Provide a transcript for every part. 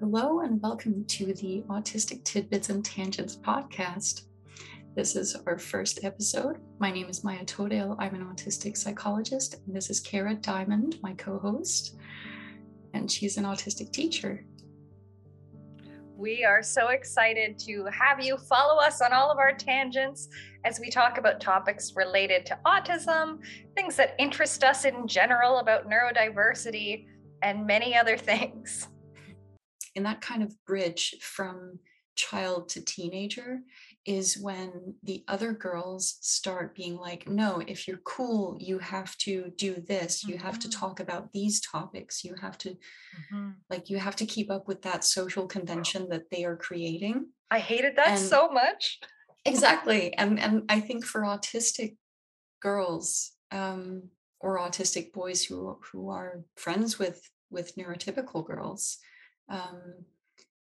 Hello, and welcome to the Autistic Tidbits and Tangents podcast. This is our first episode. My name is Maja Toudal. I'm an autistic psychologist, and this is Kara Dymond, my co host, and she's an autistic teacher. We are so excited to have you follow us on all of our tangents as we talk about topics related to autism, things that interest us in general about neurodiversity, and many other things in that kind of bridge from child to teenager is when the other girls start being like no if you're cool you have to do this you mm-hmm. have to mm-hmm. talk about these topics you have to mm-hmm. like you have to keep up with that social convention that they are creating i hated that and so much exactly and and i think for autistic girls um or autistic boys who who are friends with with neurotypical girls um,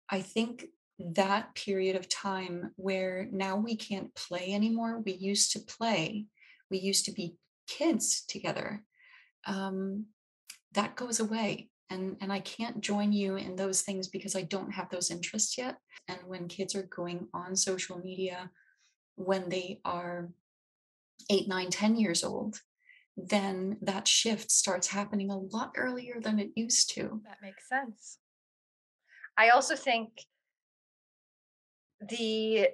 I think that period of time where now we can't play anymore. We used to play, we used to be kids together. Um, that goes away. And, and I can't join you in those things because I don't have those interests yet. And when kids are going on social media, when they are eight, nine, ten years old, then that shift starts happening a lot earlier than it used to. That makes sense. I also think the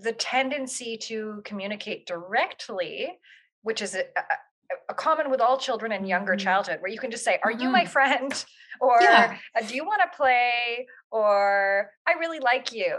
the tendency to communicate directly, which is a, a, a common with all children in younger mm-hmm. childhood, where you can just say, "Are mm-hmm. you my mm-hmm. friend?" or yeah. Uh, "Do you want to play?" or "I really like you."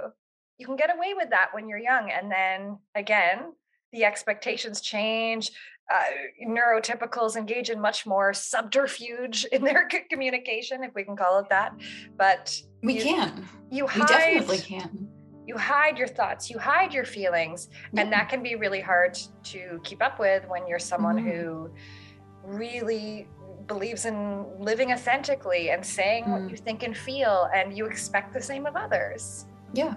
You can get away with that when you're young, and then again, the expectations change uh, neurotypicals engage in much more subterfuge in their communication, if we can call it that. But we you, can. You hide, we definitely can. You hide your thoughts, you hide your feelings, yeah. and that can be really hard to keep up with when you're someone mm-hmm. who really believes in living authentically and saying mm. what you think and feel, and you expect the same of others. Yeah,